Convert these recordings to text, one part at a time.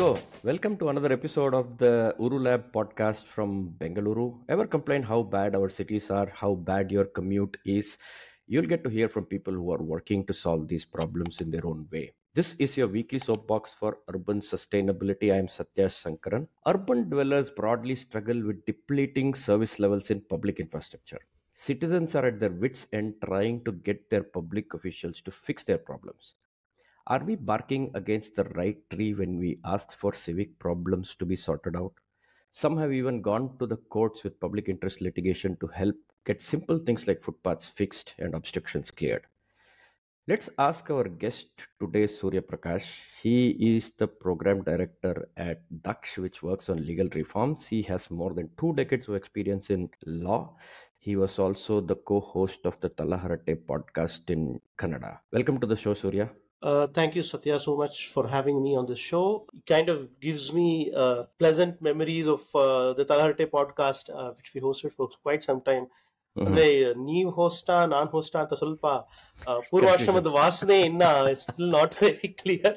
So, welcome to another episode of the Ooru Lab podcast from Bengaluru. Ever complain how bad our cities are, how bad your commute is? You'll get to hear from people who are working to solve these problems in their own way. This is your weekly soapbox for urban sustainability. I am Sathya Sankaran. Urban dwellers broadly struggle with depleting service levels in public infrastructure. Citizens are at their wits' end trying to get their public officials to fix their problems. Are we barking against the right tree when we ask for civic problems to be sorted out? Some have even gone to the courts with public interest litigation to help get simple things like footpaths fixed and obstructions cleared. Let's ask our guest today, Surya Prakash. He is the program director at Daksh, which works on legal reforms. He has more than two decades of experience in law. He was also the co host of the Talaharate podcast in Kannada. Welcome to the show, Surya. Uh, thank you, Sathya, so much for having me on the show. It kind of gives me uh, pleasant memories of uh, the Talharte podcast, uh, which we hosted for quite some time. Mm-hmm. ಅಂದ್ರೆ ನೀವ್ ಹೋಸ್ಟಾ ನಾನ್ ಹೋಸ್ಟಾ ಅಂತ ಸ್ವಲ್ಪ uh, ಪೂರ್ವಾಶ್ರಮದ ವಾಸನೆ ಇನ್ನ still not very clear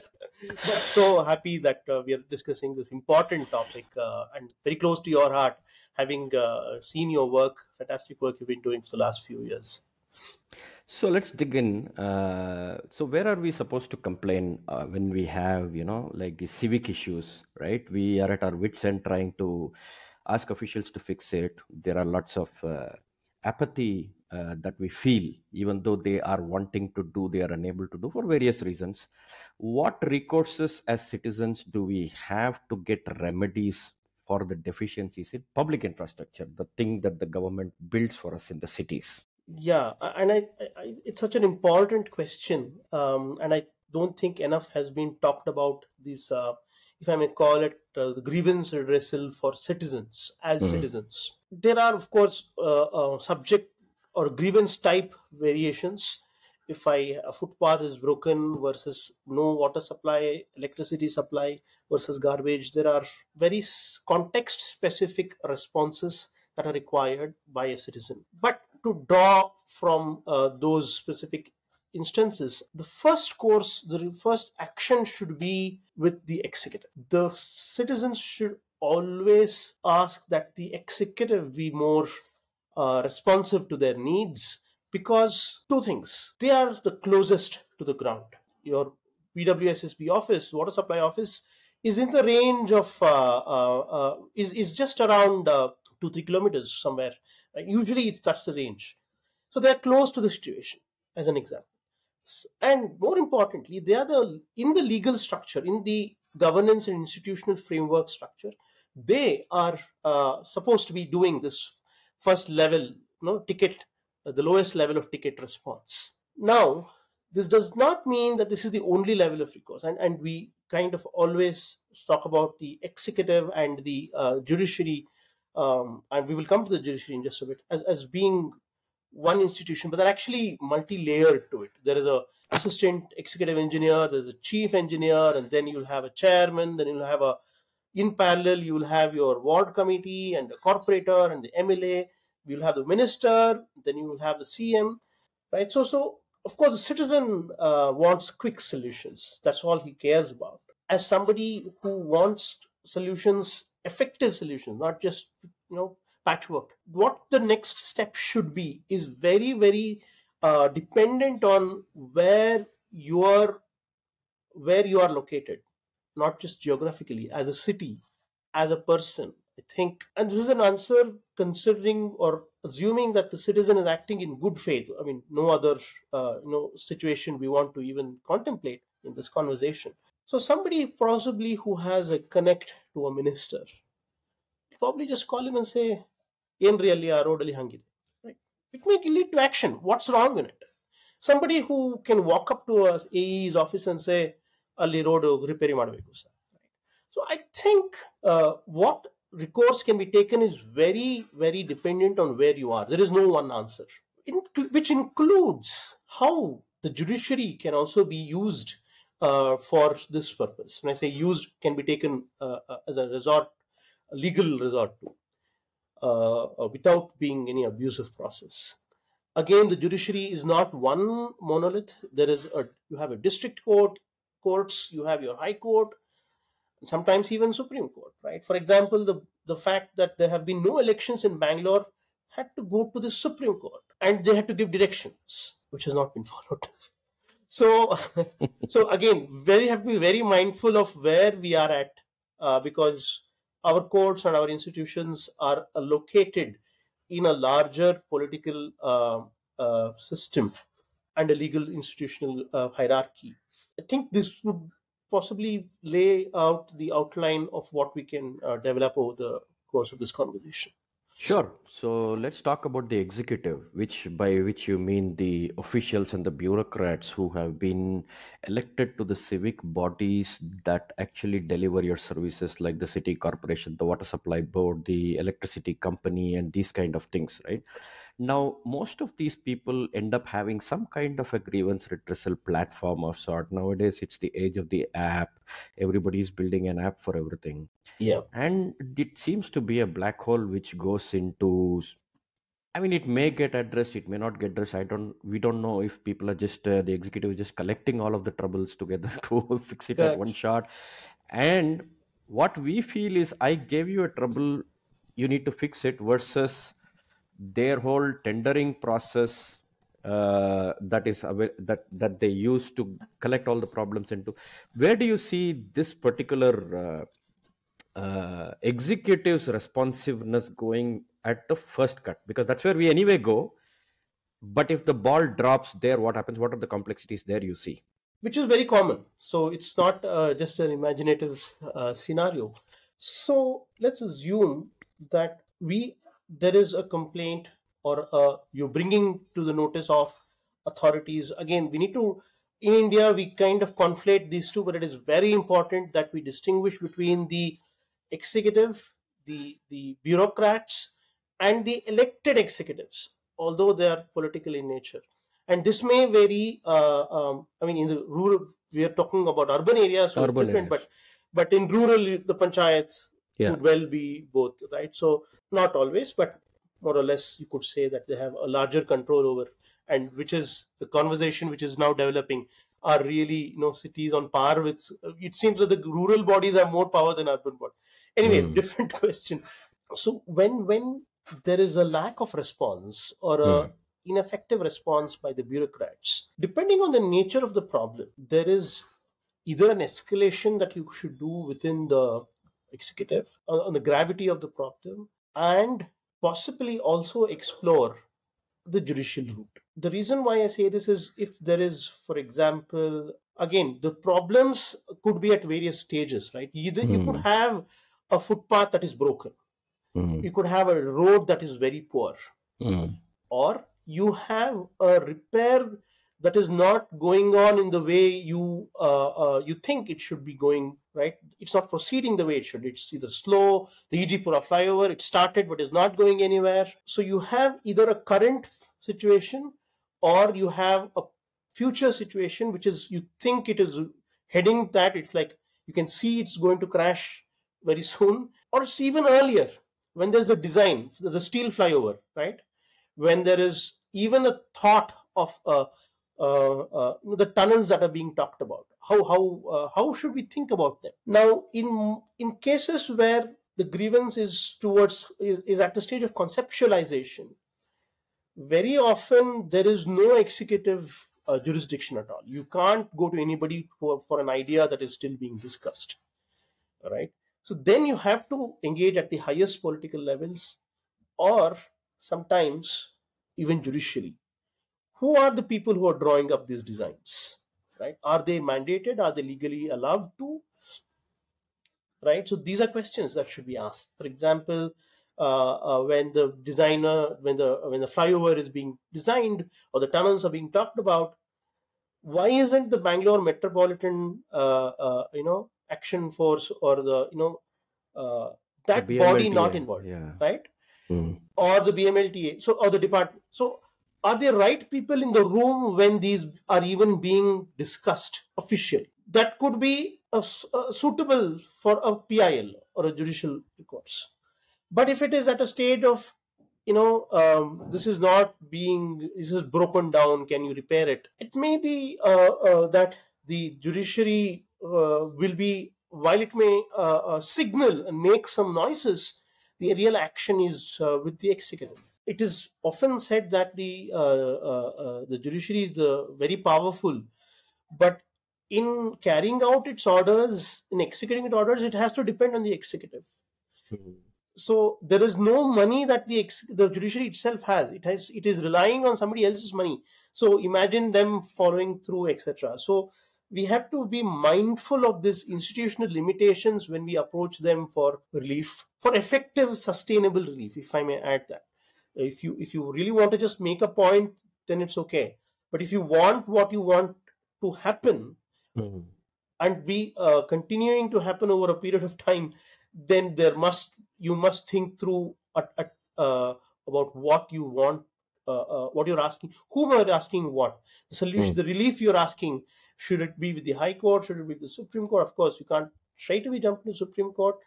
so happy that we are discussing this important topic and very close to Having heart having seen fantastic work fantastic work you been doing for last few years so let's dig in. Uh, so where are we supposed to complain uh, when we have, you know, like the civic issues, right? We are at our wits' end trying to ask officials to fix it. There are lots of uh, apathy uh, that we feel, even though they are wanting to do, they are unable to do for various reasons. What recourses as citizens do we have to get remedies for the deficiencies in public infrastructure, the thing that the government builds for us in the cities? Yeah, and I, I it's such an important question, um, and I don't think enough has been talked about this. uh, if I may call it, uh, the grievance redressal for citizens as Mhm. citizens. There are, of course, uh, uh, subject or grievance type variations. If I a footpath is broken versus no water supply, electricity supply versus garbage, there are very context specific responses that are required by a citizen. But to draw from uh, those specific instances, the first course, the first action should be with the executive. The citizens should always ask that the executive be more uh, responsive to their needs because two things they are the closest to the ground. Your BWSSB office, water supply office, is in the range of uh, uh, uh, is is just around uh, two three kilometers somewhere. Right? Usually, it's that's the range. So they're close to the situation, as an example. And more importantly, they are the in the legal structure, in the governance and institutional framework structure. They are uh, supposed to be doing this first level, you know, ticket, uh, the lowest level of ticket response. Now, this does not mean that this is the only level of recourse, and and we kind of always talk about the executive and the uh, judiciary, um, and we will come to the judiciary in just a bit as as being one institution, but they're actually multi-layered to it. There is a assistant executive engineer, there's a chief engineer, and then you'll have a chairman, then you'll have a in parallel, you will have your ward committee and the corporator and the MLA. You'll have the minister, then you will have the CM, right? So, so of course, the citizen uh, wants quick solutions. That's all he cares about. As somebody who wants solutions, effective solutions, not just you know patchwork. What the next step should be is very, very uh, dependent on where you are, where you are located, not just geographically, as a city, as a person. I think, and this is an answer considering or assuming that the citizen is acting in good faith. I mean, no other uh, you know situation we want to even contemplate in this conversation. So somebody possibly who has a connect to a minister, probably just call him and say, "Yen really ah, hangide." It may lead to action. What's wrong in it? Somebody who can walk up to a AE's office and say, "Ali road repair madbeku sir." So I think uh, what recourse can be taken is very, very dependent on where you are. There is no one answer, which includes how the judiciary can also be used uh, for this purpose when i say used can be taken uh, uh, as a resort a legal resort to uh, uh, without being any abusive process. Again, the judiciary is not one monolith. There is a you have a district court, courts, you have your high court. sometimes even Supreme Court, right? For example, the, the fact that there have been no elections in Bangalore had to go to the Supreme Court and they had to give directions, which has not been followed. So, so again, very have to be very mindful of where we are at uh, because our courts and our institutions are located in a larger political uh, uh system and a legal institutional uh, hierarchy. I think this would possibly lay out the outline of what we can uh, develop over the course of this conversation. Sure. So let's talk about the executive, which by which you mean the officials and the bureaucrats who have been elected to the civic bodies that actually deliver your services, like the city corporation, the water supply board, the electricity company, and these kind of things, right? Now, most of these people end up having some kind of a grievance redressal platform of sort. Nowadays, it's the age of the app. Everybody is building an app for everything. Yeah. And it seems to be a black hole which goes into. I mean, it may get addressed, it may not get addressed. I don't. We don't know if people are just uh, the executive is just collecting all of the troubles together to fix it at one shot. And what we feel is, I gave you a trouble, you need to fix it versus their whole tendering process uh, that is that that they use to collect all the problems into. Where do you see this particular uh, uh, executives responsiveness going at the first cut? Because that's where we anyway go. But if the ball drops there what happens? What are the complexities there you see? Which is very common. So it's not uh, just an imaginative uh, scenario. So let's assume that we there is a complaint or uh, you're bringing to the notice of authorities again we need to in india we kind of conflate these two but it is very important that we distinguish between the executive the the bureaucrats and the elected executives although they are political in nature and this may vary uh, um, i mean in the rural we are talking about urban areas so urban different areas. but but in rural the panchayats yeah. could well be both, right? So not always, but more or less you could say that they have a larger control over, and which is the conversation which is now developing. Are really you know cities on par with? It seems that the rural bodies have more power than urban bodies. Anyway, mm. different question. So when when there is a lack of response or a mm. ineffective response by the bureaucrats, depending on the nature of the problem, there is either an escalation that you should do within the executive on, the gravity of the problem and possibly also explore the judicial route. The reason why I say this is if there is, for example, again, the problems could be at various stages, right? Either mm. you could hmm. have a footpath that is broken, mm. you could have a road that is very poor, mm. or you have a repair that is not going on in the way you uh, uh, you think it should be going right? It's not proceeding the way it should. It's either slow the Ejipura flyover it started but is not going anywhere. So you have either a current situation or you have a future situation which is you think it is heading that it's like you can see it's going to crash very soon. Or it's even earlier when there's a design the steel flyover right? When there is even a thought of uh, uh, the tunnels that are being talked about. How how uh, how should we think about them? Now, in in cases where the grievance is towards is, is at the stage of conceptualization, very often there is no executive uh, jurisdiction at all. You can't go to anybody for, for an idea that is still being discussed. All right. So then you have to engage at the highest political levels or sometimes even judicially who are the people who are drawing up these designs right? Are they mandated? Are they legally allowed to? Right? So these are questions that should be asked. For example uh, uh, when the designer when the when the flyover is being designed or the tunnels are being talked about why isn't the bangalore metropolitan uh, uh you know action force or the you know uh, that body not involved yeah. right? Mm. or the bmlta so or the department so are the right people in the room when these are even being discussed officially? That could be a, a suitable for a PIL or a judicial recourse. But if it is at a stage of, you know, um, this is not being, this is broken down, can you repair it? It may be uh, uh, that the judiciary uh, will be while it may uh, uh, signal and make some noises, the real action is uh, with the executive. It is often said that the uh, uh, uh, the judiciary is the very powerful, but in carrying out its orders, in executing its orders, it has to depend on the executive. Mhm. So there is no money that the ex- the judiciary itself has. It has it is relying on somebody else's money. So imagine them following through, etc. So we have to be mindful of these institutional limitations when we approach them for relief, for effective, sustainable relief. If I may add that, if you if you really want to just make a point, then it's okay. But if you want what you want to happen Mhm. and be uh, continuing to happen over a period of time, then there must you must think through at, at, uh, about what you want, uh, uh, what you're asking, whom are you asking what the solution, Hmm. the relief you're asking. Should it be with the High Court? Should it be with the Supreme Court? Of course, you can't straight away jump to the Supreme Court.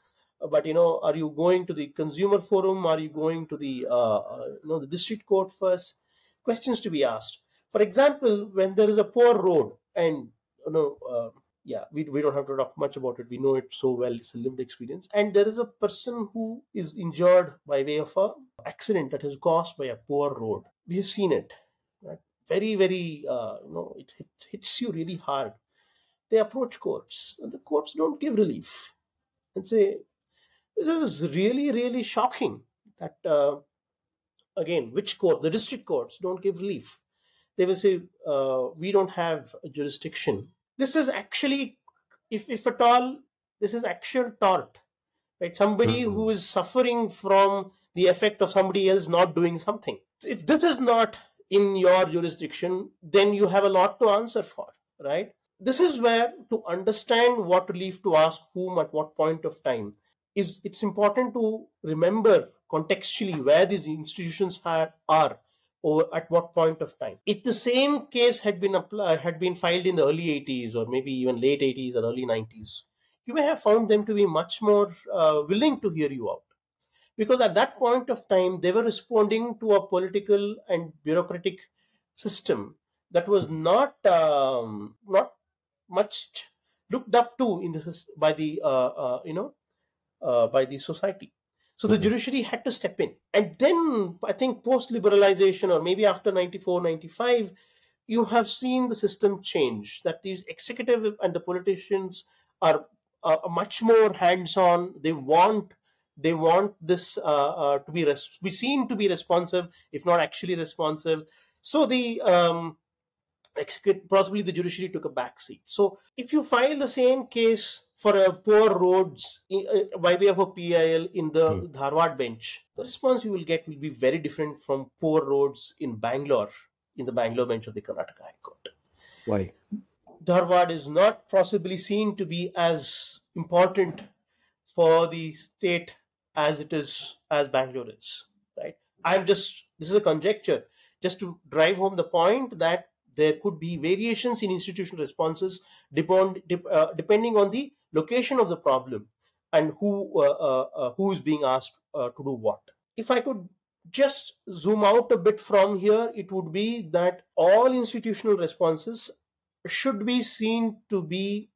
But you know, are you going to the Consumer Forum? Are you going to the uh, uh, you know the District Court first? Questions to be asked. For example, when there is a poor road, and you know, uh, yeah, we, we don't have to talk much about it. We know it so well. It's a lived experience. And there is a person who is injured by way of a accident that is caused by a poor road. We've seen it. Right? Very, very, uh, you know, it, it hits you really hard. They approach courts, and the courts don't give relief and say, this is really, really shocking that, uh, again, which court? The district courts don't give relief. They will say, uh, we don't have a jurisdiction. This is actually, if, if at all, this is actual tort. Right? Somebody Mhm. who is suffering from the effect of somebody else not doing something. If this is not in your jurisdiction, then you have a lot to answer for, right? This is where to understand what relief to ask whom at what point of time is it's important to remember contextually where these institutions are, are or at what point of time. If the same case had been applied, had been filed in the early 80s or maybe even late 80s or early 90s, you may have found them to be much more uh, willing to hear you out. Because at that point of time, they were responding to a political and bureaucratic system that was not um, not much looked up to in the by the uh, uh, you know uh, by the society. So the Mhm. judiciary had to step in. And then I think post liberalization or maybe after 94, 95, you have seen the system change that these executive and the politicians are, are much more hands on. They want they want this uh, uh, to be res- be seen to be responsive, if not actually responsive. So the um, execute, possibly the judiciary took a back seat. So if you file the same case for a poor roads uh, by way of a PIL in the Hmm. Dharwad bench, the response you will get will be very different from poor roads in Bangalore in the Bangalore bench of the Karnataka High Court. Why? Dharwad is not possibly seen to be as important for the state as it is as Bangalore is. Right? I'm just this is a conjecture just to drive home the point that there could be variations in institutional responses uh, depending on the location of the problem and who uh, uh, uh, who is being asked uh, to do what. If I could just zoom out a bit from here, it would be that all institutional responses should be seen to be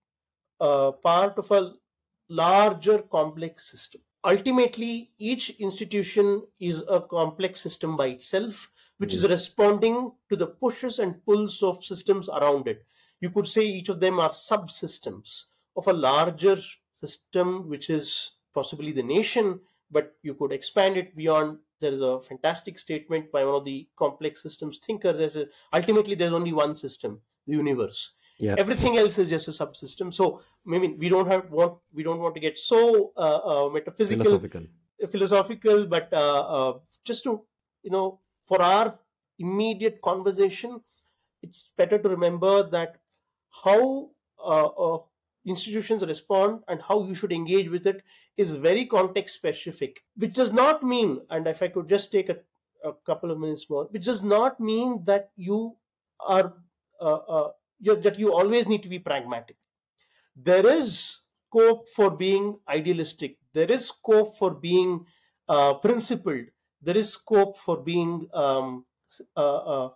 part of a larger complex system. Ultimately, each institution is a complex system by itself, which is responding to the pushes and pulls of systems around it. You could say each of them are subsystems of a larger system, which is possibly the nation, but you could expand it beyond. There is a fantastic statement by one of the complex systems thinkers There's a, ultimately there's only one system, the universe Yeah. everything else is just a subsystem so i mean we don't have want we don't want to get so uh, uh, metaphysical Philosophical. philosophical but uh, uh, just to you know for our immediate conversation it's better to remember that how uh, uh, institutions respond and how you should engage with it is very context specific which does not mean and if i could just take a, a couple of minutes more which does not mean that you are uh, uh, that you always need to be pragmatic. There is scope for being idealistic. There is scope for being uh, principled. There is scope for being um, uh, uh,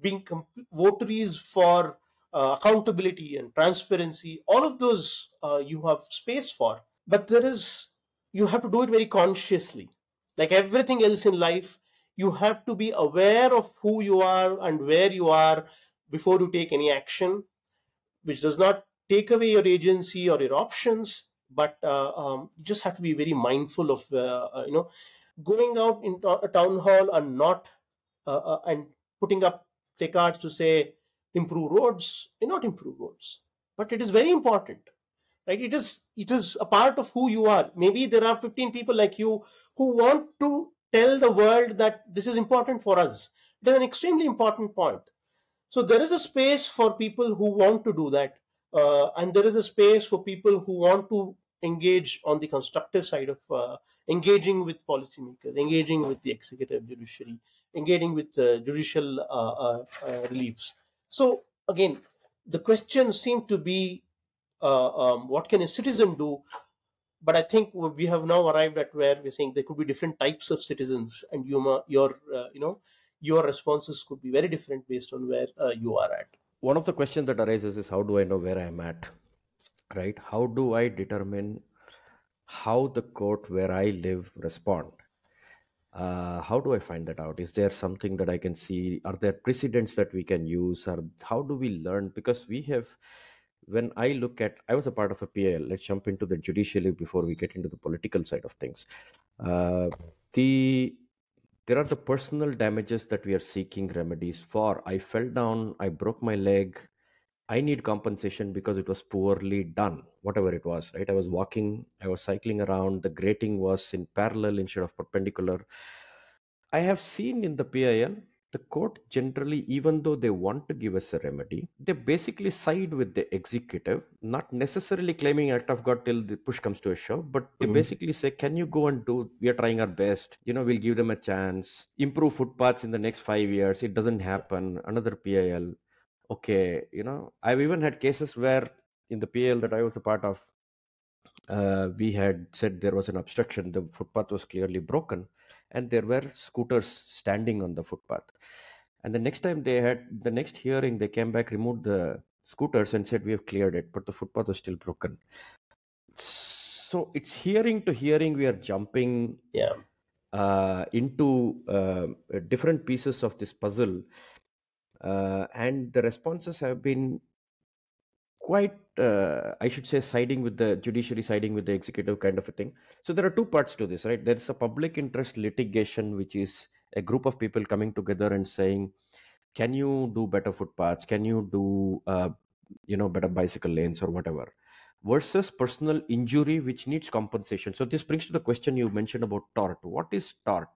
being comp- votaries for uh, accountability and transparency. All of those uh, you have space for. But there is you have to do it very consciously. Like everything else in life you have to be aware of who you are and where you are before you take any action which does not take away your agency or your options but uh, um, you just have to be very mindful of uh, uh you know going out in a town hall and not uh, uh, and putting up placards to say improve roads may not improve roads but it is very important right? It is it is a part of who you are. Maybe there are 15 people like you who want to tell the world that this is important for us. It is an extremely important point so there is a space for people who want to do that uh, and there is a space for people who want to engage on the constructive side of uh, engaging with policymakers, engaging with the executive judiciary, engaging with uh, judicial uh, uh, uh reliefs. So again, the question seemed to be, uh, um, what can a citizen do? But I think we have now arrived at where we're saying there could be different types of citizens, and you, your, you know, your responses could be very different based on where you are at. One of the questions that arises is how do I know where I am at? right? How do i determine how the court where i live respond? Uh, how do i find that out? Is there something that i can see? Are there precedents that we can use? Or how do we learn? Because we have when i look at i was a part of a pal let's jump into the judiciary before we get into the political side of things. Uh, the there are the personal damages that we are seeking remedies for i fell down i broke my leg I need compensation because it was poorly done, whatever it was, right? I was walking, I was cycling around, the grating was in parallel instead of perpendicular. I have seen in the PIL, the court generally, even though they want to give us a remedy, they basically side with the executive, not necessarily claiming act of God till the push comes to a shove, but they mm-hmm. basically say, Can you go and do? We are trying our best. You know, we'll give them a chance. Improve footpaths in the next five years. It doesn't happen. Another PIL okay you know i've even had cases where in the PIL that i was a part of uh, we had said there was an obstruction. The footpath was clearly broken and there were scooters standing on the footpath. And the next time they had the next hearing they came back removed the scooters and said we have cleared it but the footpath was still broken. So it's hearing to hearing we are jumping yeah. uh, into uh, different pieces of this puzzle. Uh, and the responses have been quite uh, i should say siding with the judiciary siding with the executive kind of a thing. So there are two parts to this right? There's a public interest litigation which is a group of people coming together and saying can you do better footpaths? Can you do uh, you know better bicycle lanes or whatever? Versus personal injury which needs compensation. So this brings to the question you mentioned about tort. What is tort?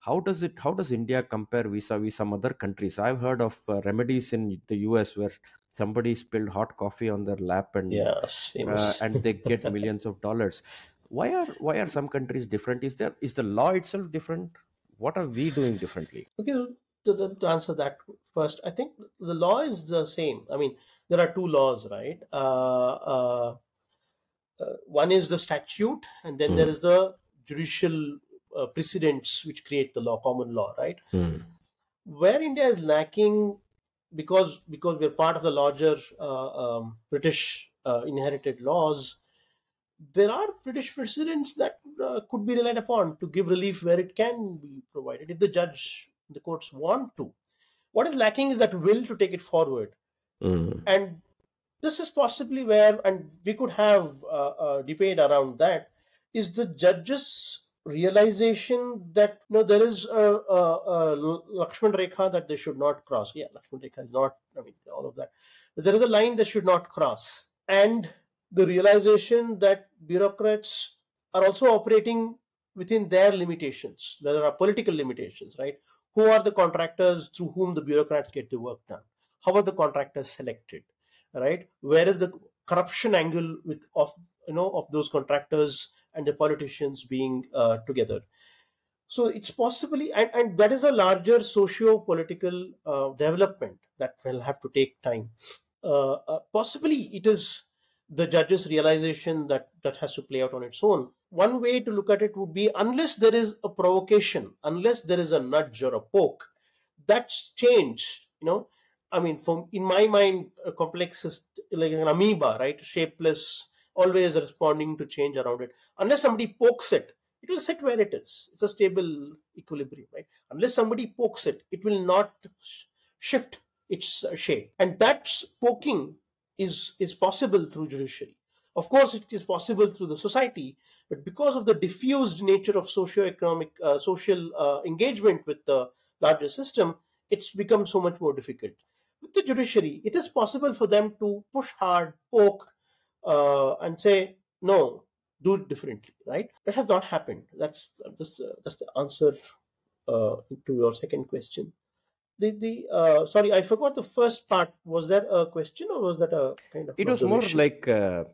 How does it how does india compare vis-a-vis some other countries? I've heard of uh, remedies in the us where somebody spilled hot coffee on their lap and yes, uh, and they get millions of dollars. Why are why are some countries different? Is there is the law itself different? What are we doing differently? Okay to, to answer that first i think the law is the same. I mean there are two laws right? Uh, uh, uh one is the statute and then mm. there is the judicial uh, precedents which create the law, common law, right? Mm. Where India is lacking because because we're part of the larger uh, um, British uh, inherited laws, there are British precedents that uh, could be relied upon to give relief where it can be provided if the judge, the courts want to. What is lacking is that will to take it forward, mm. and this is possibly where, and we could have uh, a debate around that. Is the judges realization that you know there is a, a, a Lakshman Rekha that they should not cross. Yeah, Lakshman Rekha is not. I mean, all of that. But there is a line they should not cross, and the realization that bureaucrats are also operating within their limitations. There are political limitations, right? Who are the contractors through whom the bureaucrats get the work done? How are the contractors selected? Right? Where is the corruption angle with of you know of those contractors and the politicians being uh, together. So it's possibly and, and that is a larger socio-political uh, development that will have to take time. Uh, uh, possibly it is the judge's realization that that has to play out on its own. One way to look at it would be unless there is a provocation unless there is a nudge or a poke that's changed you know I mean, from in my mind, a complex is like an amoeba, right? Shapeless, always responding to change around it. Unless somebody pokes it, it will sit where it is. It's a stable equilibrium, right? Unless somebody pokes it, it will not sh- shift its shape. And that poking is is possible through judiciary. Of course, it is possible through the society, but because of the diffused nature of socio-economic, uh, social uh, engagement with the larger system, it's become so much more difficult. With the judiciary, it is possible for them to push hard, poke, uh, and say, no, do it differently, right? That has not happened. That's that's, uh, that's the answer uh, to your second question. The the uh, sorry, I forgot the first part. Was that a question or was that a kind of? It was more like uh,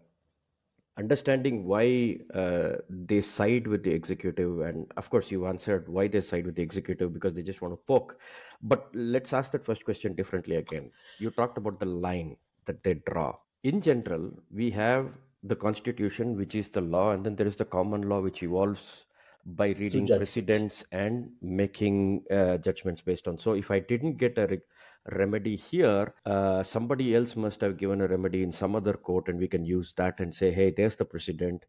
understanding why uh, they side with the executive, and of course, you answered why they side with the executive because they just want to poke. But let's ask that first question differently again. You talked about the line that they draw. In general, we have the constitution, which is the law, and then there is the common law, which evolves by reading precedents and making uh, judgments based on. So, if I didn't get a re- remedy here, uh, somebody else must have given a remedy in some other court, and we can use that and say, hey, there's the precedent.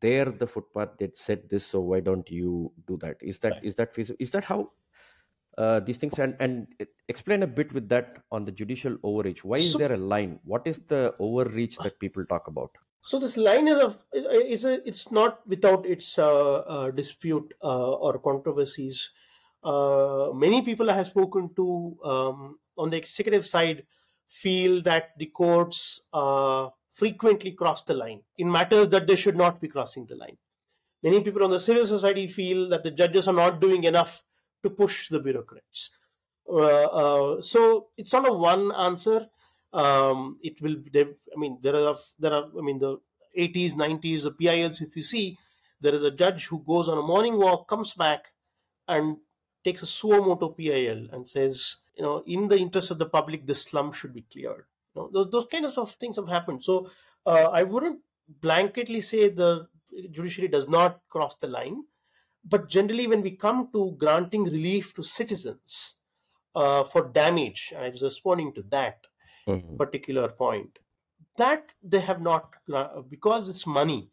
There, the footpath that said this, so why don't you do that? Is that Right. is that feasible? Is that how uh, these things and and explain a bit with that on the judicial overreach? Why is So- there a line? What is the overreach that people talk about? So this line is of it's a, it's not without its uh, uh, dispute uh, or controversies. Uh, many people I have spoken to um, on the executive side feel that the courts uh, frequently cross the line in matters that they should not be crossing the line. Many people on the civil society feel that the judges are not doing enough to push the bureaucrats. Uh, so it's not a one answer um, it will i mean there are there are i mean the 80s 90s the pils if you see there is a judge who goes on a morning walk comes back and takes a suo moto pil and says you know in the interest of the public this slum should be cleared. You know, those, those kinds of things have happened. So uh, i wouldn't blanketly say the judiciary does not cross the line but generally when we come to granting relief to citizens uh, for damage i was responding to that Mhm. particular point that they have not because it's money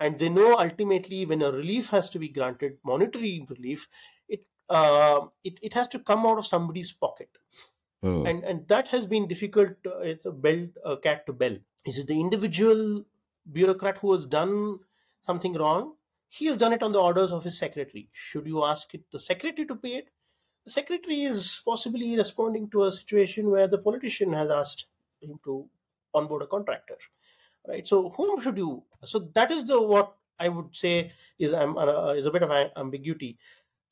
and they know ultimately when a relief has to be granted monetary relief it uh, it, it has to come out of somebody's pocket. Hmm. and and that has been difficult uh, it's a bell uh, cat to bell. Is it the individual bureaucrat who has done something wrong? He has done it on the orders of his secretary. Should you ask it the secretary to pay it the secretary is possibly responding to a situation where the politician has asked him to onboard a contractor right? So whom should you so that is the what i would say is um, uh, is a bit of ambiguity.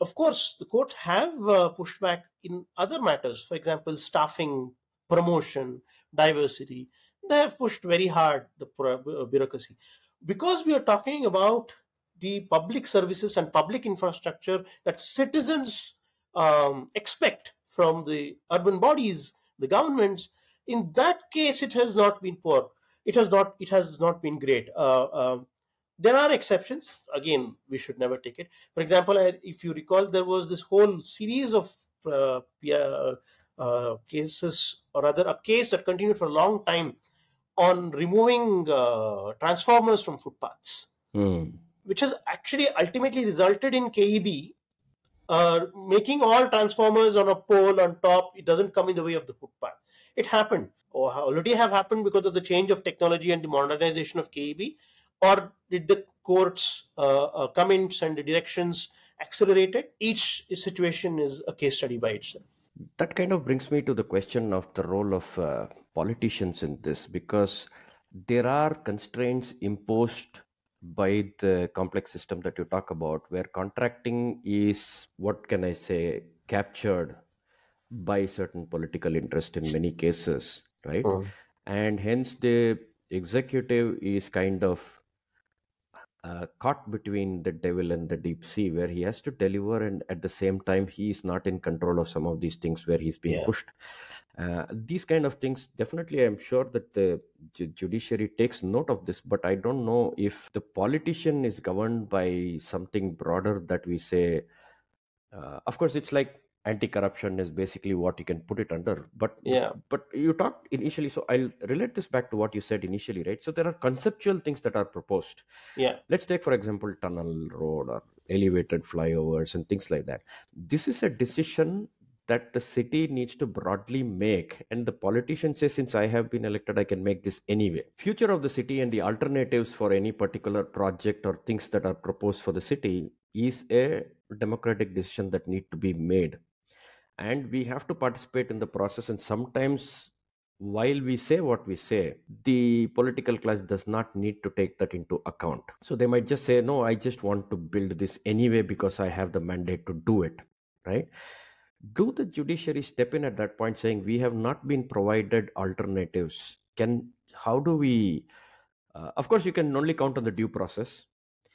Of course the courts have uh, pushed back in other matters for example staffing promotion diversity. They have pushed very hard the uh, bureaucracy. Because we are talking about the public services and public infrastructure that citizens um, expect from the urban bodies the governments. In that case it has not been poor it has not it has not been great. Uh, um, there are exceptions. Again we should never take it. For example I, if you recall there was this whole series of uh, yeah, uh, cases or rather a case that continued for a long time on removing uh, transformers from footpaths Hmm. which has actually ultimately resulted in KEB uh, making all transformers on a pole on top. It doesn't come in the way of the footpath. It happened, or already have happened because of the change of technology and the modernization of KEB. Or did the courts uh, uh, comments and the directions accelerated? Each situation is a case study by itself. That kind of brings me to the question of the role of uh, politicians in this because there are constraints imposed by the complex system that you talk about where contracting is what can i say captured by certain political interest in many cases right? Mm. And hence the executive is kind of uh, caught between the devil and the deep sea where he has to deliver and at the same time he is not in control of some of these things where he's being Yeah. pushed uh, these kind of things definitely i'm sure that the ju- judiciary takes note of this but i don't know if the politician is governed by something broader that we say uh, of course it's like anti-corruption is basically what you can put it under. But Yeah. but you talked initially so i'll relate this back to what you said initially right? So there are conceptual things that are proposed. Yeah. let's take for example tunnel road or elevated flyovers and things like that. This is a decision that the city needs to broadly make and the politician says since i have been elected i can make this anyway. Future of the city and the alternatives for any particular project or things that are proposed for the city is a democratic decision that need to be made and we have to participate in the process. And sometimes while we say what we say the political class does not need to take that into account. So they might just say no i just want to build this anyway because i have the mandate to do it right? Do the judiciary step in at that point saying we have not been provided alternatives. Can how do we uh, of course you can only count on the due process.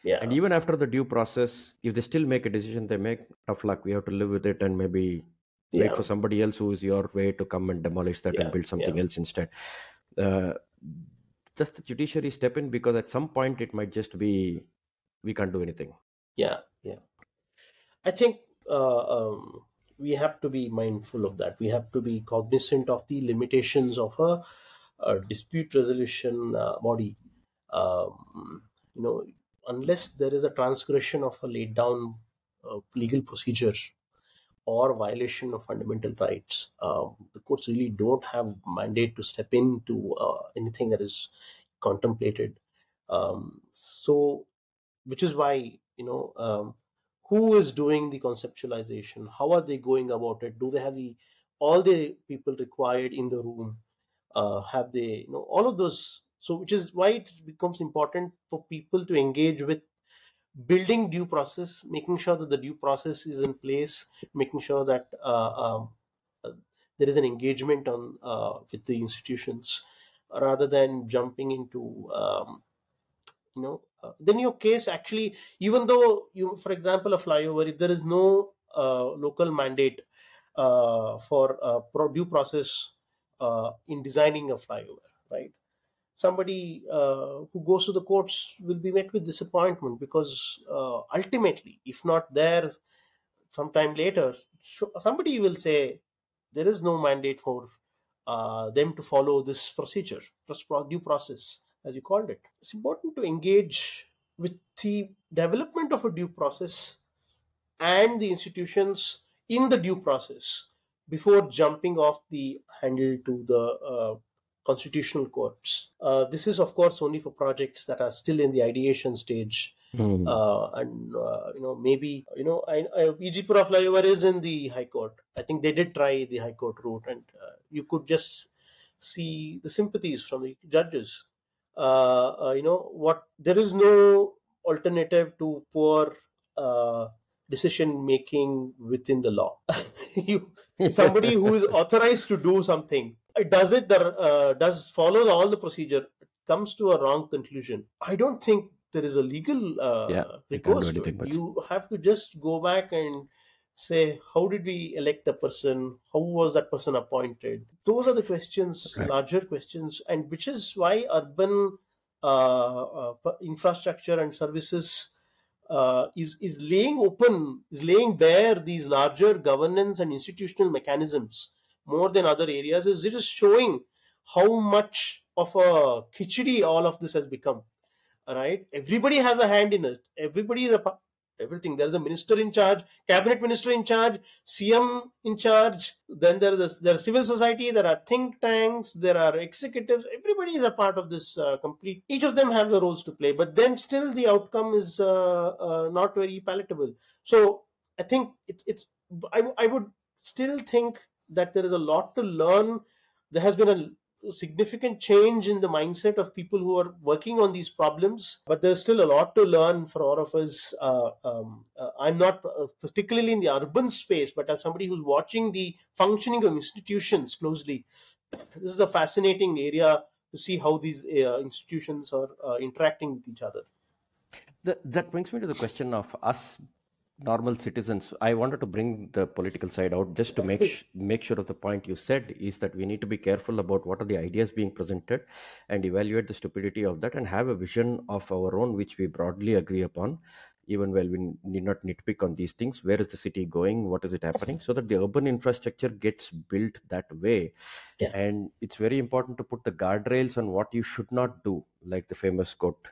Yeah. and even after the due process if they still make a decision they make tough luck we have to live with it and maybe wait for somebody else who is your way to come and demolish that Yeah, and build something yeah. else instead uh, does the judiciary step in because at some point it might just be we can't do anything Yeah. Yeah. I think uh, um, we have to be mindful of that. We have to be cognizant of the limitations of a, a dispute resolution uh, body. Um, you know, unless there is a transgression of a laid down uh, legal procedure or violation of fundamental rights, um, the courts really don't have mandate to step into uh, anything that is contemplated. Um, so, which is why you know um, who is doing the conceptualization? How are they going about it? Do they have the all the people required in the room uh, have they you know all of those. So which is why it becomes important for people to engage with building due process making sure that the due process is in place making sure that uh, um, there is an engagement on uh, with the institutions rather than jumping into um, you know uh, then your case actually even though you for example a flyover if there is no uh, local mandate uh, for uh, pro- due process in designing a flyover right somebody uh, who goes to the courts will be met with disappointment because uh, ultimately if not there sometime later somebody will say there is no mandate for uh, them to follow this procedure due process as you called it. It's important to engage with the development of a due process and the institutions in the due process before jumping off the handle to the uh, constitutional courts. Uh, this is, of course, only for projects that are still in the ideation stage. Hmm. Uh, and uh, you know maybe you know I, I, Ejipura flyover is in the High Court. I think they did try the High Court route, and uh, you could just see the sympathies from the judges. Uh, uh, you know what? There is no alternative to poor uh, decision making within the law. you somebody who is authorized to do something it does it the uh, does follow all the procedure comes to a wrong conclusion i don't think there is a legal uh, Yeah, you recourse to it. much. you have to just go back and say how did we elect the person how was that person appointed those are the questions Right. larger questions and which is why urban uh, uh, infrastructure and services uh, is is laying open, is laying bare these larger governance and institutional mechanisms more than other areas. Is it is showing how much of a khichdi all of this has become. Right, everybody has a hand in it. Everybody is a everything. There is a minister in charge, cabinet minister in charge, CM in charge. Then there is a, there is civil society. There are think tanks. There are executives. Everybody is a part of this uh, complete. Each of them have the roles to play, but then still the outcome is uh, uh, not very palatable. So I think it's it's. I I would still think that there is a lot to learn. There has been a significant change in the mindset of people who are working on these problems but there's still a lot to learn for all of us uh, um, uh, i'm not uh, particularly in the urban space but as somebody who's watching the functioning of institutions closely this is a fascinating area to see how these uh, institutions are uh, interacting with each other That, that brings me to the question of us normal citizens. I wanted to bring the political side out just to make sh- make sure of the point you said is that we need to be careful about what are the ideas being presented and evaluate the stupidity of that and have a vision of our own which we broadly agree upon. even well, we need not nitpick on these things. Where is the city going? What is it happening? So that the urban infrastructure gets built that way. Yeah. And it's very important to put the guardrails on what you should not do, like the famous quote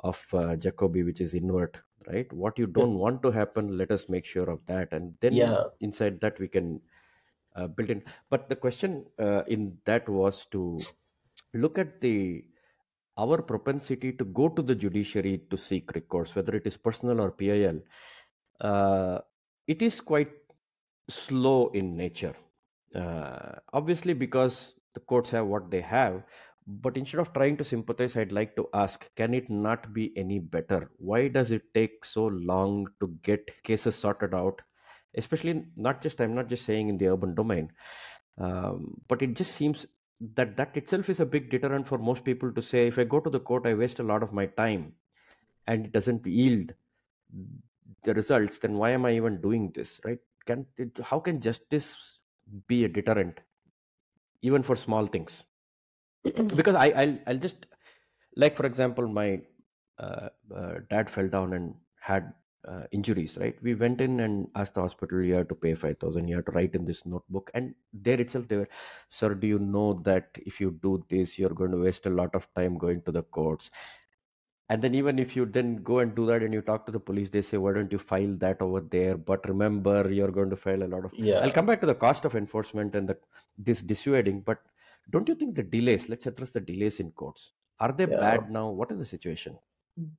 of uh, Jacobi, which is invert, right? What you don't want to happen, let us make sure of that. And then Yeah. inside that, we can uh, build in. But the question uh, in that was to look at the our propensity to go to the judiciary to seek recourse, whether it is personal or PIL, uh, it is quite slow in nature. Uh, obviously, because the courts have what they have, but instead of trying to sympathize, I'd like to ask can it not be any better? Why does it take so long to get cases sorted out? Especially, not just, I'm not just saying in the urban domain, um, but it just seems that that itself is a big deterrent for most people to say if i go to the court i waste a lot of my time and it doesn't yield the results then why am i even doing this right can it, how can justice be a deterrent even for small things because i i'll, I'll just like for example my uh, uh, dad fell down and had uh, injuries right? We went in and asked the hospital you have to pay 5000 you have to write in this notebook and there itself they were sir do you know that if you do this you're going to waste a lot of time going to the courts? And then even if you then go and do that and you talk to the police they say why don't you file that over there? But remember you're going to file a lot of Yeah. i'll come back to the cost of enforcement and the this dissuading but don't you think the delays let's address the delays in courts are they Yeah. bad now what is the situation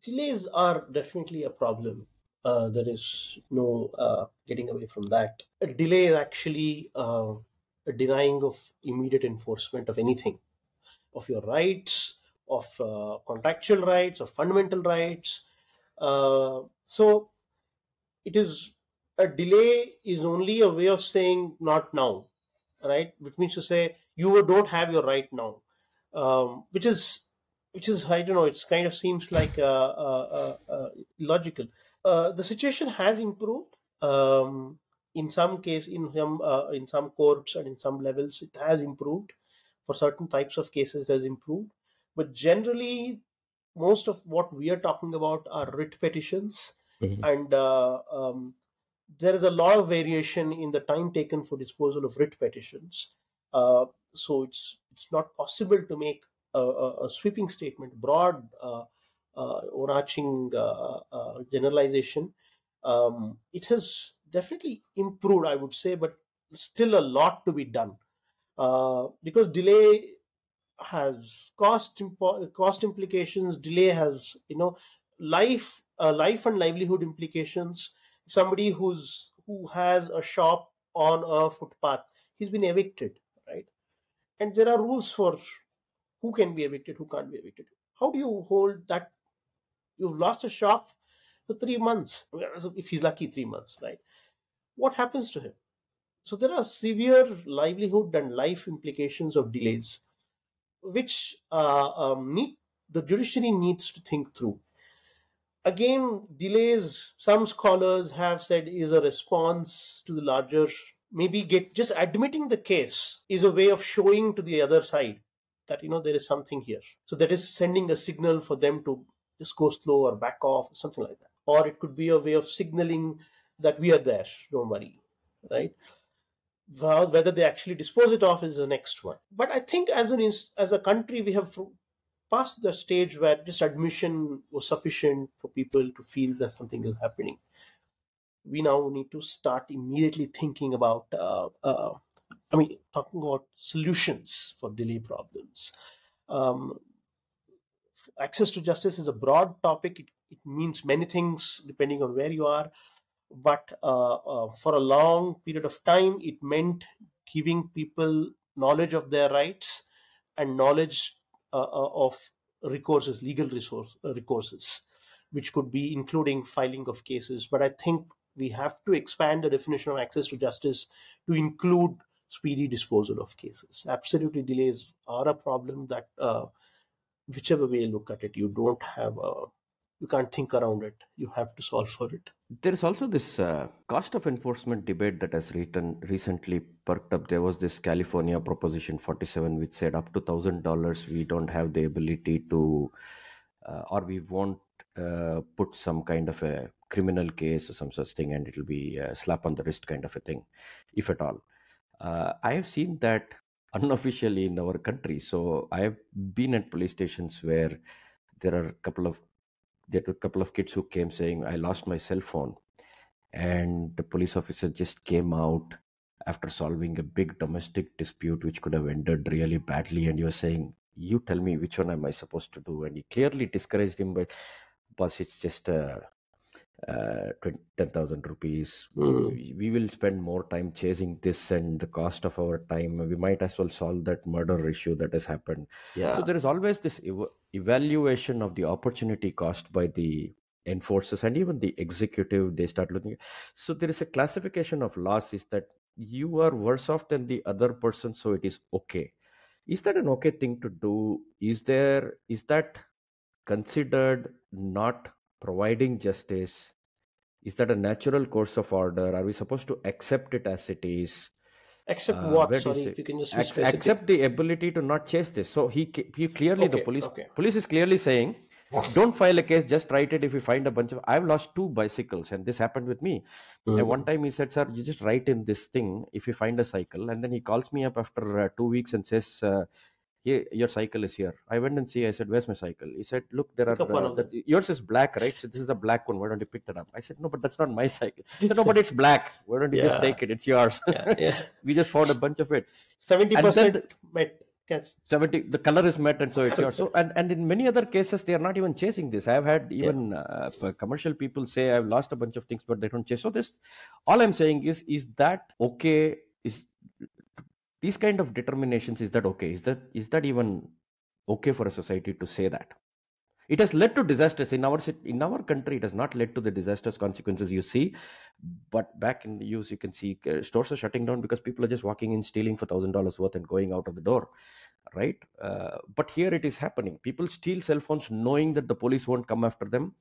delays are definitely a problem. Uh, there is no uh, getting away from that. A delay is actually uh, a denying of immediate enforcement of anything, of your rights, of uh, contractual rights, of fundamental rights. Uh, so it is a delay is only a way of saying not now, right? Which means to say you don't have your right now, um, which is which is I don't know. It's kind of seems like uh, uh, uh, uh, illogical. Uh, the situation has improved um, in some case, in some uh, in some courts and in some levels, it has improved. For certain types of cases, it has improved. But generally, most of what we are talking about are writ petitions, Mhm. and uh, um, there is a lot of variation in the time taken for disposal of writ petitions. Uh, so it's it's not possible to make a, a, a sweeping statement, broad, uh, uh, overarching uh, uh, generalization. Um, it has definitely improved, I would say, but still a lot to be done uh, because delay has cost impo- cost implications. Delay has you know life life and livelihood implications. Somebody who's who has a shop on a footpath, he's been evicted, right? And there are rules for who can be evicted, who can't be evicted. How do you hold that? You've lost a shop for three months, if he's lucky, three months, right? What happens to him? So there are severe livelihood and life implications of delays, which uh, um, need the judiciary needs to think through. Again, delays. Some scholars have said is a response to the larger. Maybe get just admitting the case is a way of showing to the other side that you know there is something here. So that is sending a signal for them to just go slow or back off or something like that. Or it could be a way of signaling that we are there. Don't worry, right? Whether they actually dispose it off is the next one. But I think as an as a country, we have passed the stage where just admission was sufficient for people to feel that something is happening. We now need to start immediately thinking about, uh, uh, I mean, talking about solutions for delay problems. Um, access to justice is a broad topic. It, it means many things depending on where you are but uh, uh, for a long period of time it meant giving people knowledge of their rights and knowledge uh, uh, of recourses legal resource uh, recourses which could be including filing of cases. But i think we have to expand the definition of access to justice to include speedy disposal of cases. Absolutely delays are a problem that uh, whichever way you look at it you don't have a you can't think around it you have to solve for it There is also this uh, cost of enforcement debate that has written recently perked up. There was this California Proposition 47, which said up to thousand dollars we don't have the ability to, uh, or we won't uh, put some kind of a criminal case or some such thing, and it'll be a slap on the wrist kind of a thing, if at all. Uh, I have seen that unofficially in our country. So I have been at police stations where there are a couple of there were a couple of kids who came saying I lost my cell phone, and the police officer just came out after solving a big domestic dispute which could have ended really badly, and you're saying you tell me which one am I supposed to do, and he clearly discouraged him by boss it's just uh, uh, 10,000 rupees. Mm. We, we will spend more time chasing this and the cost of our time. We might as well solve that murder issue that has happened. Yeah. So there is always this ev- evaluation of the opportunity cost by the enforcers and even the executive. They start looking. So there is a classification of loss is that you are worse off than the other person, so it is okay. Is that an okay thing to do? Is there is that considered not providing justice? Is that a natural course of order? Are we supposed to accept it as it is? Except Uh, what? where do you Sorry, if you can just Ac- accept the ability to not chase this. So he, he clearly the police okay. police is clearly saying, don't file a case. Just write it if you find a bunch of. I've lost two bicycles, and this happened with me. And Mm. one time he said, "Sir, you just write in this thing if you find a cycle." And then he calls me up after uh, two weeks and says, uh, "Here, your cycle is here." I went and see. I said, "Where's my cycle?" He said, "Look, there Pick are uh, that, yours is black, right? So this is the black one. Why don't you pick that up?" I said, "No, but that's not my cycle." He said, "No, but it's black. Why don't you just take it? It's yours." Yeah, yeah. we just found a bunch of it. Seventy percent the- catch. 70 the color is met and so it's yours so and, and in many other cases they are not even chasing this i've had even uh, commercial people say i've lost a bunch of things but they don't chase so this all i'm saying is is that okay is these kind of determinations is that okay? Is that is that even okay for a society to say that? It has led to disasters. In our in our country it has not led to the disastrous consequences you see. But back in the use you can see uh, stores are shutting down because people are just walking in stealing for thousand dollars worth and going out of the door right? Uh, but here it is happening. People steal cell phones knowing that the police won't come after them.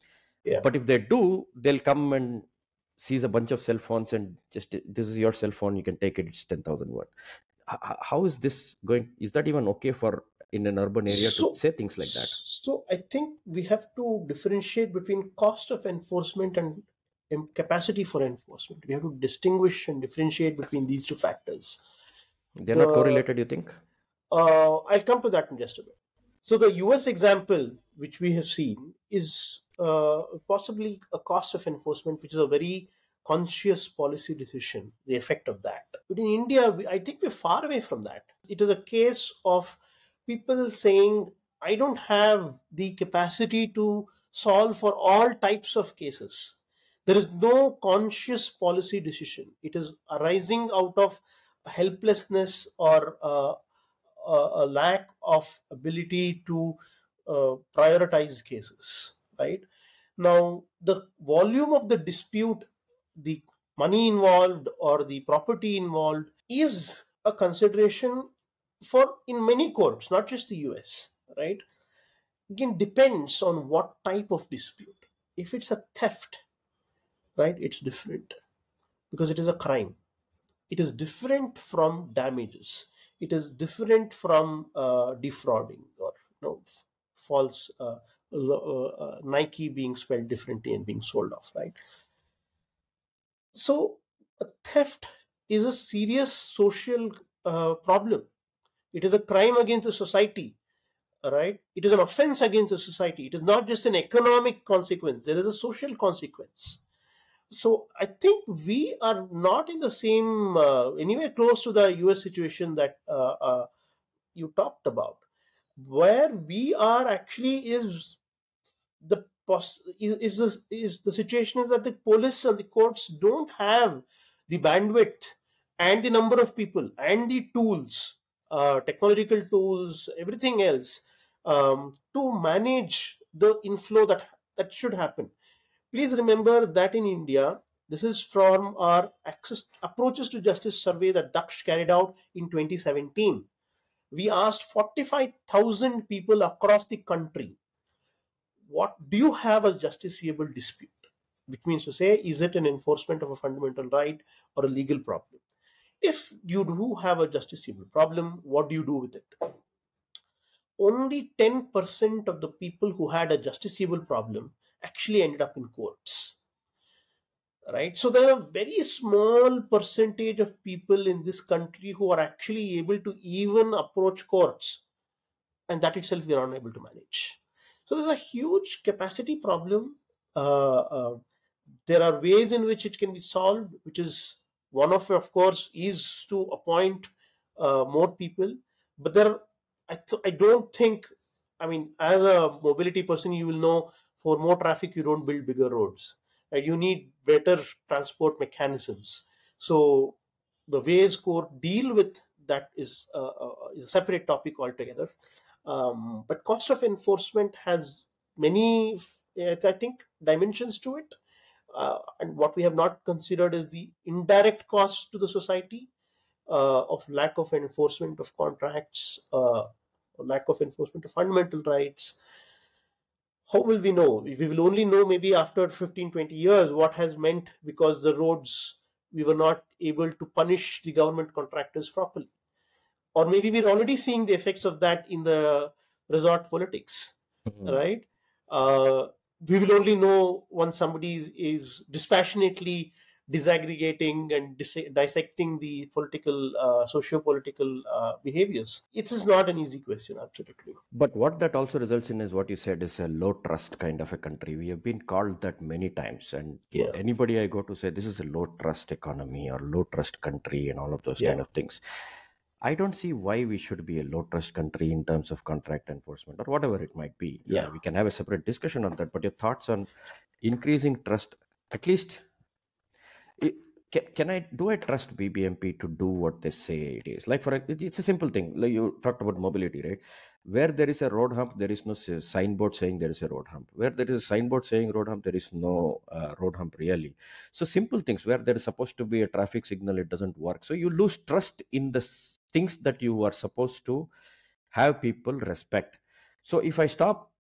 Yeah. but if they do they'll come and seize a bunch of cell phones and just this is your cell phone. You can take it. It's 10000 word H- h- how is this going is that even okay for in an urban area So- to say things like that So I think we have to differentiate between cost of enforcement and capacity for enforcement. We have to distinguish and differentiate between these two factors. they're not The- correlated you think Uh, I'll come to that in just a bit. So the US example, which we have seen, is uh, possibly a cost of enforcement, which is a very conscious policy decision, the effect of that. But in India, I think we're far away from that. It is a case of people saying, I don't have the capacity to solve for all types of cases. There is no conscious policy decision. It is arising out of helplessness or uh, a, a lack of ability to uh, prioritize cases right now the volume of the dispute the money involved or the property involved is a consideration for in many courts not just the us right? Again depends on what type of dispute. If it's a theft right it's different because it is a crime. It is different from damages. It is different from uh, defrauding or you know, false uh, uh, uh, Nike being spelled differently and being sold off, right? So, theft is a serious social uh, problem. It is a crime against the society, right? It is an offense against the society. It is not just an economic consequence, there is a social consequence so I think we are not in the same uh, anywhere close to the US situation that uh, uh, you talked about. Where we are actually is the pos- is is the, is the situation is that the police and the courts don't have the bandwidth and the number of people and the tools, uh, technological tools, everything else um, to manage the inflow that that should happen please remember that in India, this is from our access approaches to justice survey that Daksh carried out in 2017. We asked 45,000 people across the country, what do you have a justiciable dispute? Which means to say, is it an enforcement of a fundamental right or a legal problem? If you do have a justiciable problem, what do you do with it? Only 10% of the people who had a justiciable problem actually ended up in courts right so there are a very small percentage of people in this country who are actually able to even approach courts and that itself we are unable to manage so there's a huge capacity problem. Uh, uh, there are ways in which it can be solved which is one of of course is to appoint uh, more people. But there I, th- I don't think i mean as a mobility person you will know for more traffic you don't build bigger roads right? you need better transport mechanisms. So the ways court deal with that is uh, uh, is a separate topic altogether um, but cost of enforcement has many i think dimensions to it uh, and what we have not considered is the indirect cost to the society uh, of lack of enforcement of contracts, uh, lack of enforcement of fundamental rights. How will we know? We will only know maybe after 15, 20 years what has meant because the roads, we were not able to punish the government contractors properly. Or maybe we're already seeing the effects of that in the resort politics, mm-hmm. right? Uh, we will only know once somebody is dispassionately disaggregating and dis- dissecting the political, uh, socio-political uh, behaviors. It is not an easy question, absolutely. But what that also results in is what you said is a low trust kind of a country. We have been called that many times, and yeah. anybody I go to say this is a low trust economy or low trust country, and all of those yeah. kind of things. I don't see why we should be a low trust country in terms of contract enforcement or whatever it might be. Yeah. Uh, we can have a separate discussion on that. But your thoughts on increasing trust, at least, it, can, can I do I trust BBMP to do what they say it is? Like for it's a simple thing. Like you talked about mobility, right? Where there is a road hump, there is no signboard saying there is a road hump. Where there is a signboard saying road hump, there is no uh, road hump really. So simple things where there is supposed to be a traffic signal, it doesn't work. So you lose trust in the things that you are supposed to have people respect. So if i stop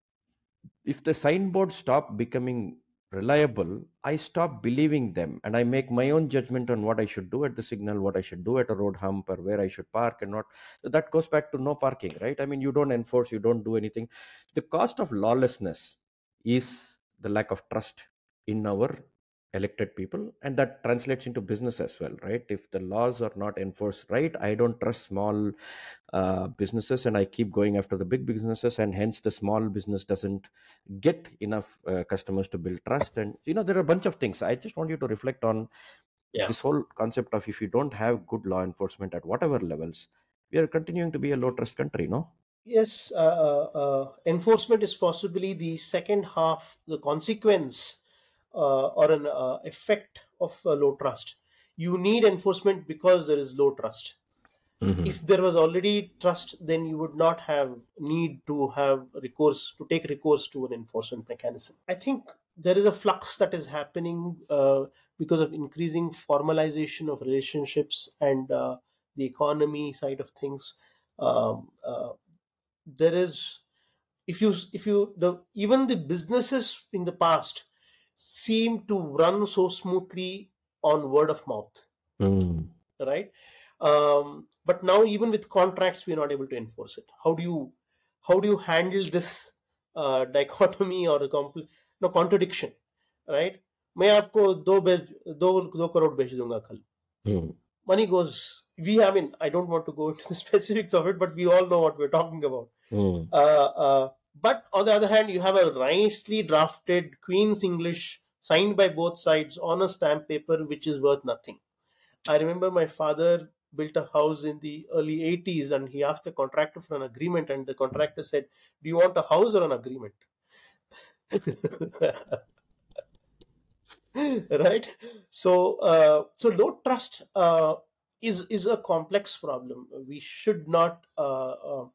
if the signboard stop becoming reliable i stop believing them and i make my own judgment on what i should do at the signal what i should do at a road hump or where i should park and not. So that goes back to no parking right? I mean you don't enforce you don't do anything. The cost of lawlessness is the lack of trust in our elected people and that translates into business as well right? If the laws are not enforced right i don't trust small uh, businesses and i keep going after the big businesses and hence the small business doesn't get enough uh, customers to build trust. And you know there are a bunch of things. I just want you to reflect on yeah. this whole concept of if you don't have good law enforcement at whatever levels we are continuing to be a low trust country no? Yes uh, uh, uh enforcement is possibly the second half the consequence or an uh, effect of low trust. You need enforcement because there is low trust. Mm-hmm. If there was already trust, then you would not have need to have recourse to take recourse to an enforcement mechanism. I think there is a flux that is happening uh, because of increasing formalization of relationships and uh, the economy side of things. Um, uh, there is, if you if you the even the businesses in the past seem to run so smoothly on word of mouth mm. right um, but now even with contracts we're not able to enforce it how do you how do you handle this uh, dichotomy or a compl- no contradiction right मैं आपको दो बेच दो दो करोड़ बेच दूंगा कल money goes we i mean i don't want to go into the specifics of it but we all know what we're talking about mm. uh, uh, but on the other hand, you have a nicely drafted Queen's English signed by both sides on a stamp paper, which is worth nothing. I remember my father built a house in the early 80s and he asked the contractor for an agreement, and the contractor said, Do you want a house or an agreement? right so uh, so low trust uh, is is a complex problem we should not uh, uh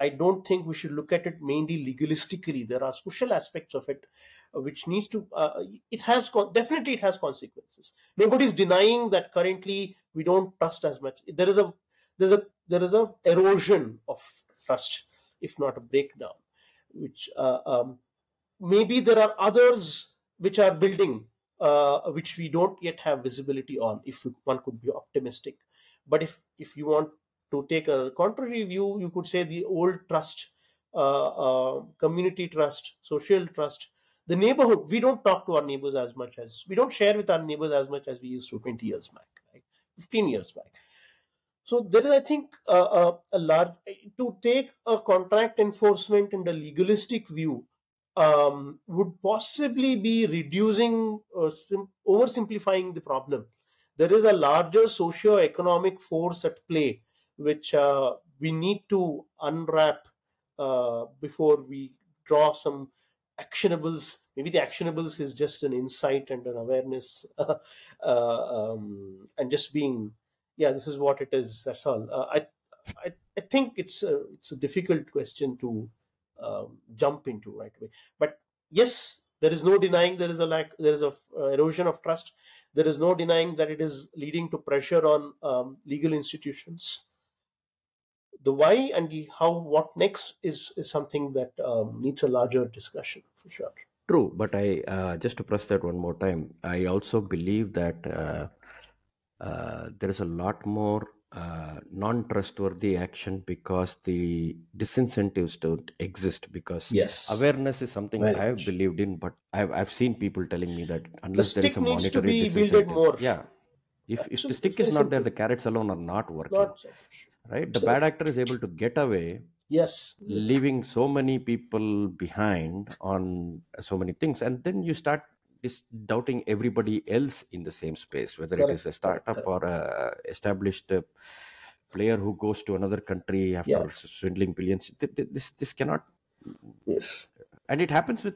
I don't think we should look at it mainly legalistically. There are social aspects of it uh, which needs to. Uh, it has definitely it has consequences. Nobody is denying that currently we don't trust as much. There is a there's a there is a erosion of trust, if not a breakdown. Which uh, um, maybe there are others which are building, uh, which we don't yet have visibility on. If one could be optimistic, but if if you want to take a contrary view, you could say the old trust, uh, uh, community trust, social trust, the neighborhood. We don't talk to our neighbors as much as we don't share with our neighbors as much as we used to 20 years back right? 15 years back. So there is i think uh, a large to take a contract enforcement and a legalistic view um, would possibly be reducing or sim- oversimplifying the problem. There is a larger socio-economic force at play which uh, we need to unwrap uh, before we draw some actionables. Maybe the actionables is just an insight and an awareness uh, um, and just being yeah this is what it is that's all. Uh, I, I i think it's a it's a difficult question to um, jump into right away. But yes there is no denying there is a lack there is a uh, erosion of trust. There is no denying that it is leading to pressure on um, legal institutions the why and the how what next is is something that um, needs a larger discussion for sure True, but I uh, just to press that one more time. I also believe that uh, uh, there is a lot more uh, non-trustworthy action because the disincentives don't exist. Because yes awareness is something very I have much believed in, but I've I've seen people telling me that the unless there is a needs to monetary be more yeah, if if the stick is not there, the carrots alone are not working, not right? The bad actor is able to get away yes yes. leaving so many people behind on so many things and then you start dis- doubting everybody else in the same space whether it correct is a startup correct or a established uh, player who goes to another country yeah after swindling billions. Th- th- this this cannot yes. And it happens with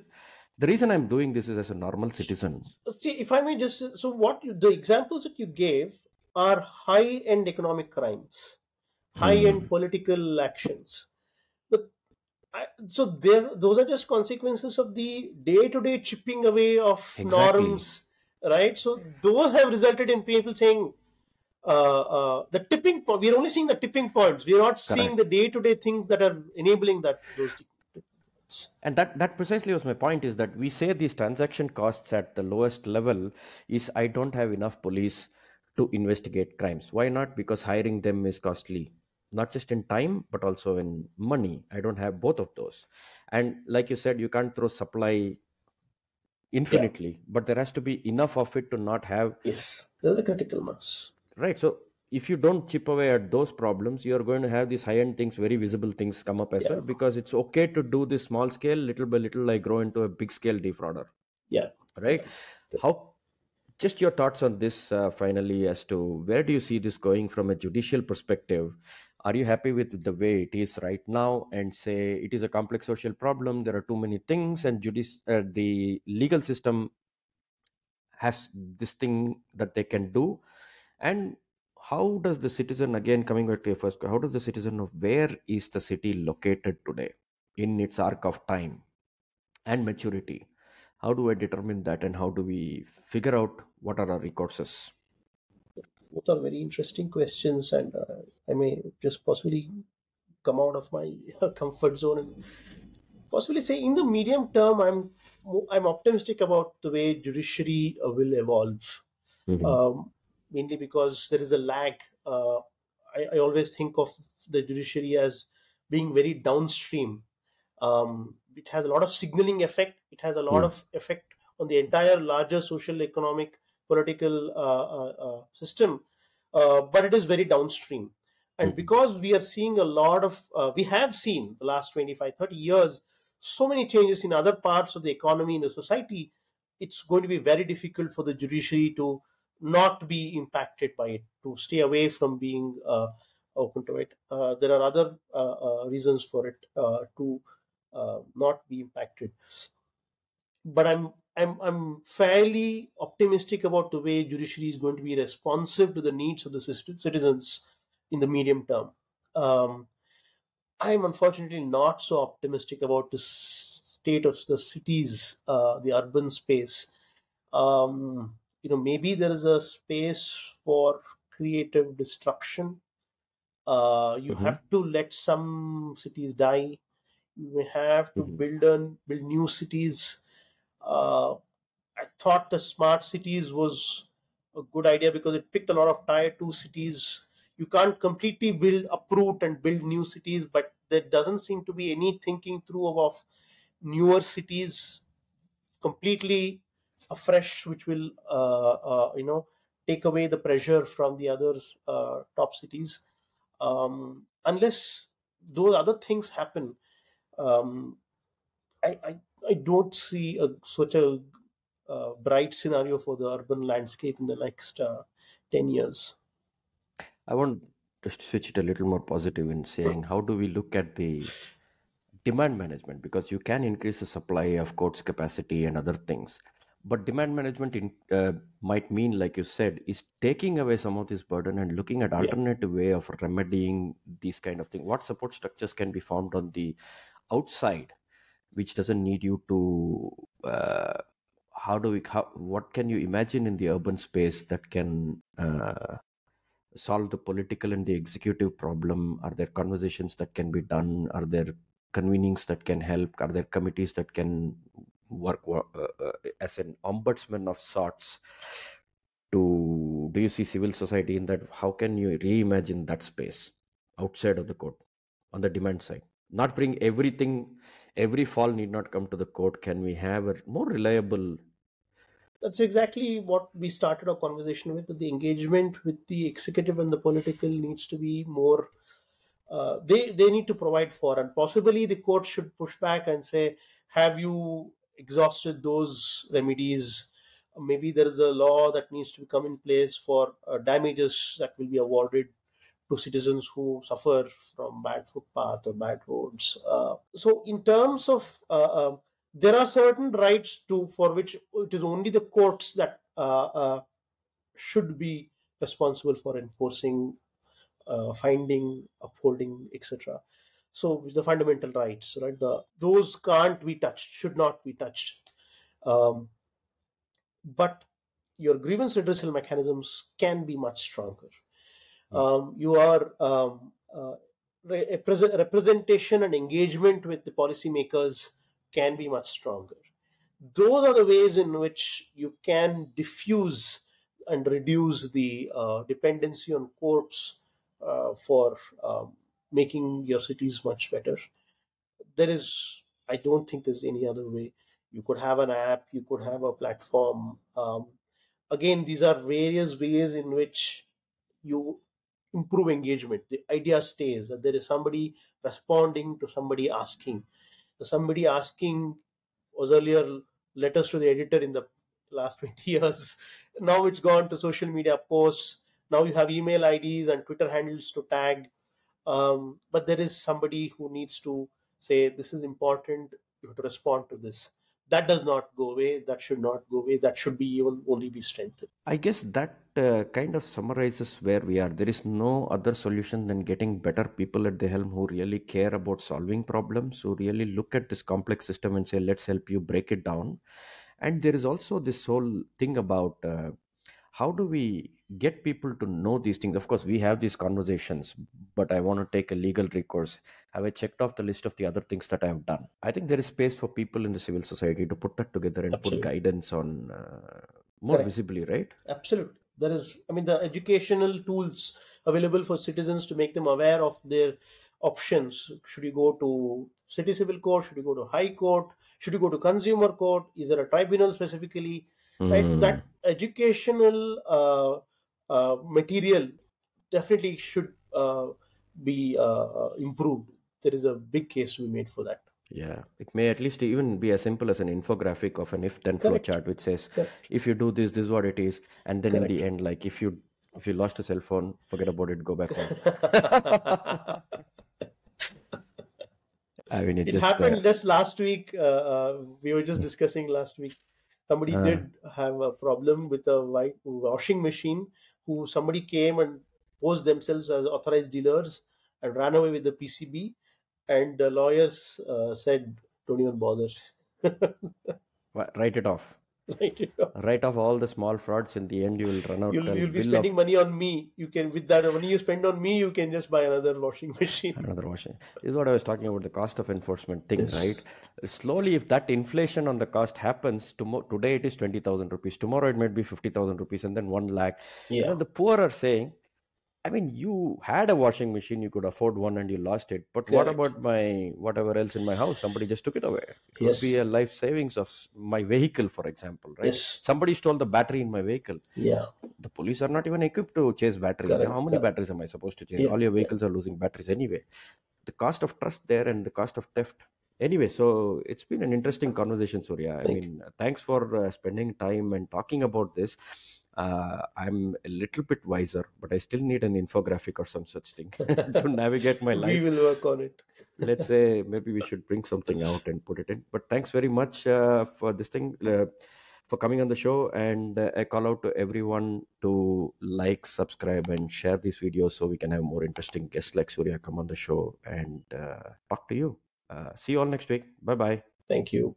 the reason i'm doing this is as a normal citizen. See if i may just so what you, the examples that you gave are high end economic crimes high end Hmm. political actions. But I, so there those are just consequences of the day to day chipping away of exactly. norms right? So those have resulted in people saying uh, uh, the tipping point we're only seeing the tipping points. We're not seeing the day to day things that are enabling that those and that that precisely was my point is that we say these transaction costs at the lowest level is i don't have enough police to investigate crimes. Why not? Because hiring them is costly. Not just in time but also in money. I don't have both of those. And like you said you can't throw supply yeah. infinitely but there has to be enough of it to not have yes. There's a critical mass. Right. So if you don't chip away at those problems you are going to have these high end things very visible things come up as yeah. well because it's okay to do this small scale little by little like grow into a big scale defrauder yeah. Right? Yeah. How just your thoughts on this uh, finally as to where do you see this going from a judicial perspective? Are you happy with the way it is right now and say it is a complex social problem there are too many things and judici- uh, the legal system has this thing that they can do? And how does the citizen again coming back to your first how does the citizen know where is the city located today in its arc of time and maturity? How do i determine that and how do we figure out what are our recourses both are very interesting questions and uh, i may just possibly come out of my comfort zone and possibly say in the medium term i'm i'm optimistic about the way judiciary uh, will evolve. Mhm. um, mainly because there is a lag. Uh, I, I always think of the judiciary as being very downstream. Um, it has a lot of signaling effect. It has a lot Hmm. of effect on the entire larger social economic political uh, uh, uh, system. Uh, but it is very downstream. And Mhm. because we are seeing a lot of uh, we have seen the last 25 30 years so many changes in other parts of the economy in the society it's going to be very difficult for the judiciary to not be impacted by it to stay away from being uh, open to it uh, there are other uh, uh, reasons for it uh, to uh, not be impacted but I'm I'm I'm fairly optimistic about the way judiciary is going to be responsive to the needs of the citizens in the medium term. Um, I'm unfortunately not so optimistic about the state of the cities, the urban space. Um, you know, maybe there is a space for creative destruction. Uh, you Mhm. have to let some cities die. You may have to Mhm. build on build new cities. Uh, I thought the smart cities was a good idea because it picked a lot of tier two cities. You can't completely build uproot and build new cities, but there doesn't seem to be any thinking through of newer cities completely afresh, which will uh, uh, you know take away the pressure from the other uh, top cities. Um, unless those other things happen, um, I, I I don't see a, such a uh, bright scenario for the urban landscape in the next uh, 10 years. I want to switch it a little more positive in saying how do we look at the demand management because you can increase the supply of courts capacity and other things but demand management in, uh, might mean like you said is taking away some of this burden and looking at Yeah. alternative way of remedying these kind of things what support structures can be formed on the outside which doesn't need you to uh, how do we how, what can you imagine in the urban space that can uh, solve the political and the executive problem? Are there conversations that can be done? Are there convenings that can help? Are there committees that can work uh, uh, as an ombudsman of sorts to do you see civil society in that how can you reimagine that space outside of the court on the demand side not bring everything every fall need not come to the court can we have a more reliable That's exactly what we started our conversation with. The engagement with the executive and the political needs to be more. Uh, they they need to provide for, and possibly the court should push back and say, "Have you exhausted those remedies? Maybe there is a law that needs to come in place for uh, damages that will be awarded to citizens who suffer from bad footpath or bad roads." Uh, so, in terms of uh, um, there are certain rights to for which it is only the courts that uh, uh, should be responsible for enforcing, uh, finding, upholding, etc. So the fundamental rights, right? The those can't be touched, should not be touched. Um, but your grievance redressal mechanisms can be much stronger. Um, you are um, uh, re- represent- representation and engagement with the policymakers can be much stronger. Those are the ways in which you can diffuse and reduce the uh, dependency on courts uh, for um, making your cities much better. There is, I don't think there's any other way. You could have an app, you could have a platform. Um, again, these are various ways in which you improve engagement. The idea stays that there is somebody responding to somebody asking. Somebody asking was earlier letters to the editor in the last 20 years. Now it's gone to social media posts. Now you have email IDs and Twitter handles to tag. Um, but there is somebody who needs to say, This is important. You have to respond to this. That does not go away. That should not go away. That should be even only be strengthened. I guess that uh, kind of summarizes where we are. There is no other solution than getting better people at the helm who really care about solving problems, who really look at this complex system and say, let's help you break it down. And there is also this whole thing about uh, how do we get people to know these things? Of course, we have these conversations, but I want to take a legal recourse. Have I checked off the list of the other things that I have done? I think there is space for people in the civil society to put that together and Absolutely. put guidance on uh, more Correct. visibly, right? Absolutely. There is, I mean, the educational tools available for citizens to make them aware of their options. Should you go to city civil court? Should you go to high court? Should you go to consumer court? Is there a tribunal specifically? Right. Mm. That educational uh, uh, material definitely should uh, be uh, improved. There is a big case to be made for that. Yeah, it may at least even be as simple as an infographic of an if-then flow chart, which says Correct. if you do this, this is what it is, and then in the end, like if you if you lost a cell phone, forget about it, go back home. I mean, it's it just happened uh, just last week. Uh, uh, we were just discussing last week. Somebody Uh. did have a problem with a washing machine. Who somebody came and posed themselves as authorized dealers and ran away with the PCB. And the lawyers uh, said, "Don't even bother." write it off. Write off all the small frauds. In the end, you will run out. You'll, you'll be spending of money on me. You can with that money you spend on me, you can just buy another washing machine. another washing. This is what I was talking about the cost of enforcement thing, Yes. right? Slowly, if that inflation on the cost happens, tomorrow today it is twenty thousand rupees. Tomorrow it might be fifty thousand rupees, and then one lakh. You know, Yeah, the poor are saying, I mean, you had a washing machine, you could afford one and you lost it. But what about my whatever else in my house? Somebody just took it away. It would be a life savings of my vehicle, for example, right? Yes. Somebody stole the battery in my vehicle. Yeah. The police are not even equipped to chase batteries. Correct. How many Correct. batteries am I supposed to chase? Yeah. All your Yeah. vehicles are losing batteries anyway. The cost of trust there and the cost of theft. Anyway, so it's been an interesting conversation, Surya. I Thank mean, thanks for uh, spending time and talking about this. Uh, I'm a little bit wiser, but I still need an infographic or some such thing to navigate my life. we will work on it. Let's say maybe we should bring something out and put it in. But thanks very much uh, for this thing, uh, for coming on the show. And uh, a call out to everyone to like, subscribe, and share these videos so we can have more interesting guests like Surya come on the show and uh, talk to you. Uh, see you all next week. Bye bye. Thank you.